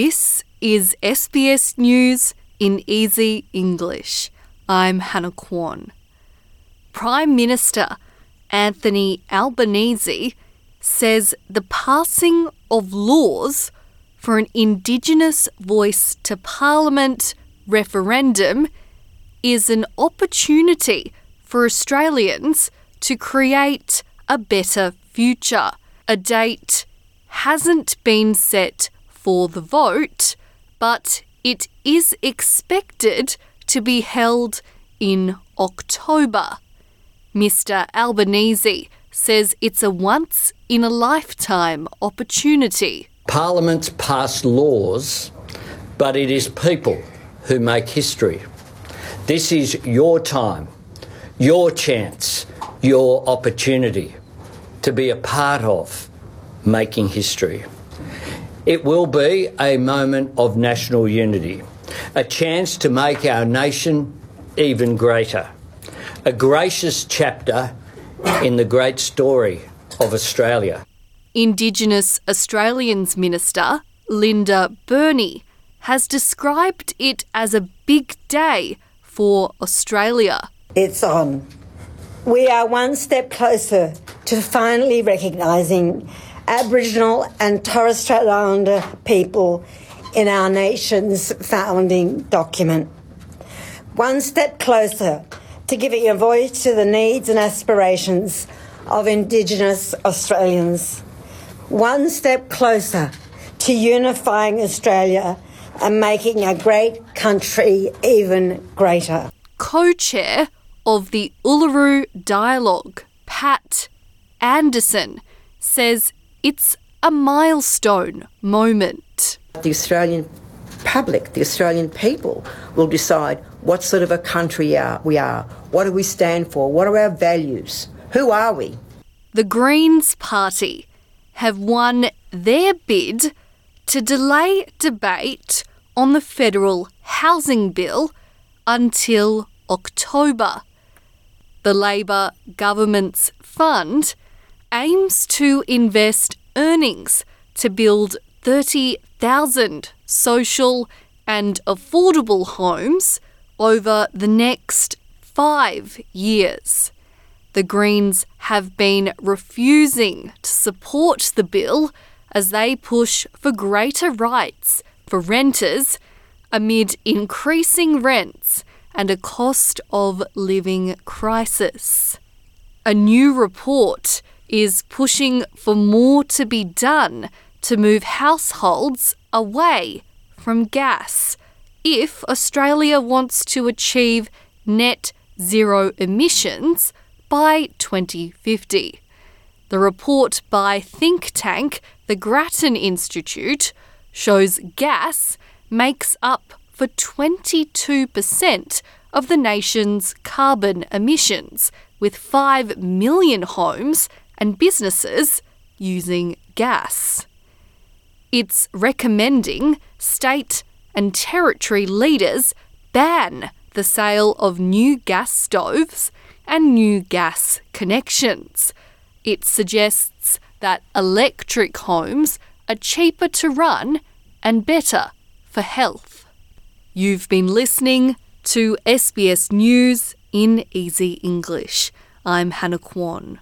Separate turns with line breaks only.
This is SBS News in Easy English. I'm Hannah Kwan. Prime Minister Anthony Albanese says the passing of laws for an Indigenous voice to Parliament referendum is an opportunity for Australians to create a better future. A date hasn't been set for the vote, but it is expected to be held in October. Mr. Albanese says it's a once in a lifetime opportunity.
Parliaments pass laws, but it is people who make history. This is your time, your chance, your opportunity to be a part of making history. It will be a moment of national unity, a chance to make our nation even greater, a gracious chapter in the great story of Australia.
Indigenous Australians Minister Linda Burney has described it as a big day for Australia.
It's on. We are one step closer to finally recognising Aboriginal and Torres Strait Islander people in our nation's founding document. One step closer to giving a voice to the needs and aspirations of Indigenous Australians. One step closer to unifying Australia and making a great country even greater.
Co chair of the Uluru Dialogue, Pat Anderson, says it's a milestone moment.
The Australian public, the Australian people, will decide what sort of a country we are. What do we stand for? What are our values? Who are we?
The Greens Party have won their bid to delay debate on the federal housing bill until October. The Labor government's fund aims to invest earnings to build 30,000 social and affordable homes over the next five years the Greens have been refusing to support the bill as they push for greater rights for renters amid increasing rents and a cost of living crisis. A new report is pushing for more to be done to move households away from gas if Australia wants to achieve net zero emissions by 2050. The report by think tank the Grattan Institute shows gas makes up for 22% of the nation's carbon emissions, with 5 million homes and businesses using gas. It's recommending state and territory leaders ban the sale of new gas stoves and new gas connections. It suggests that electric homes are cheaper to run and better for health. You've been listening to SBS News in Easy English. I'm Hannah Kwan.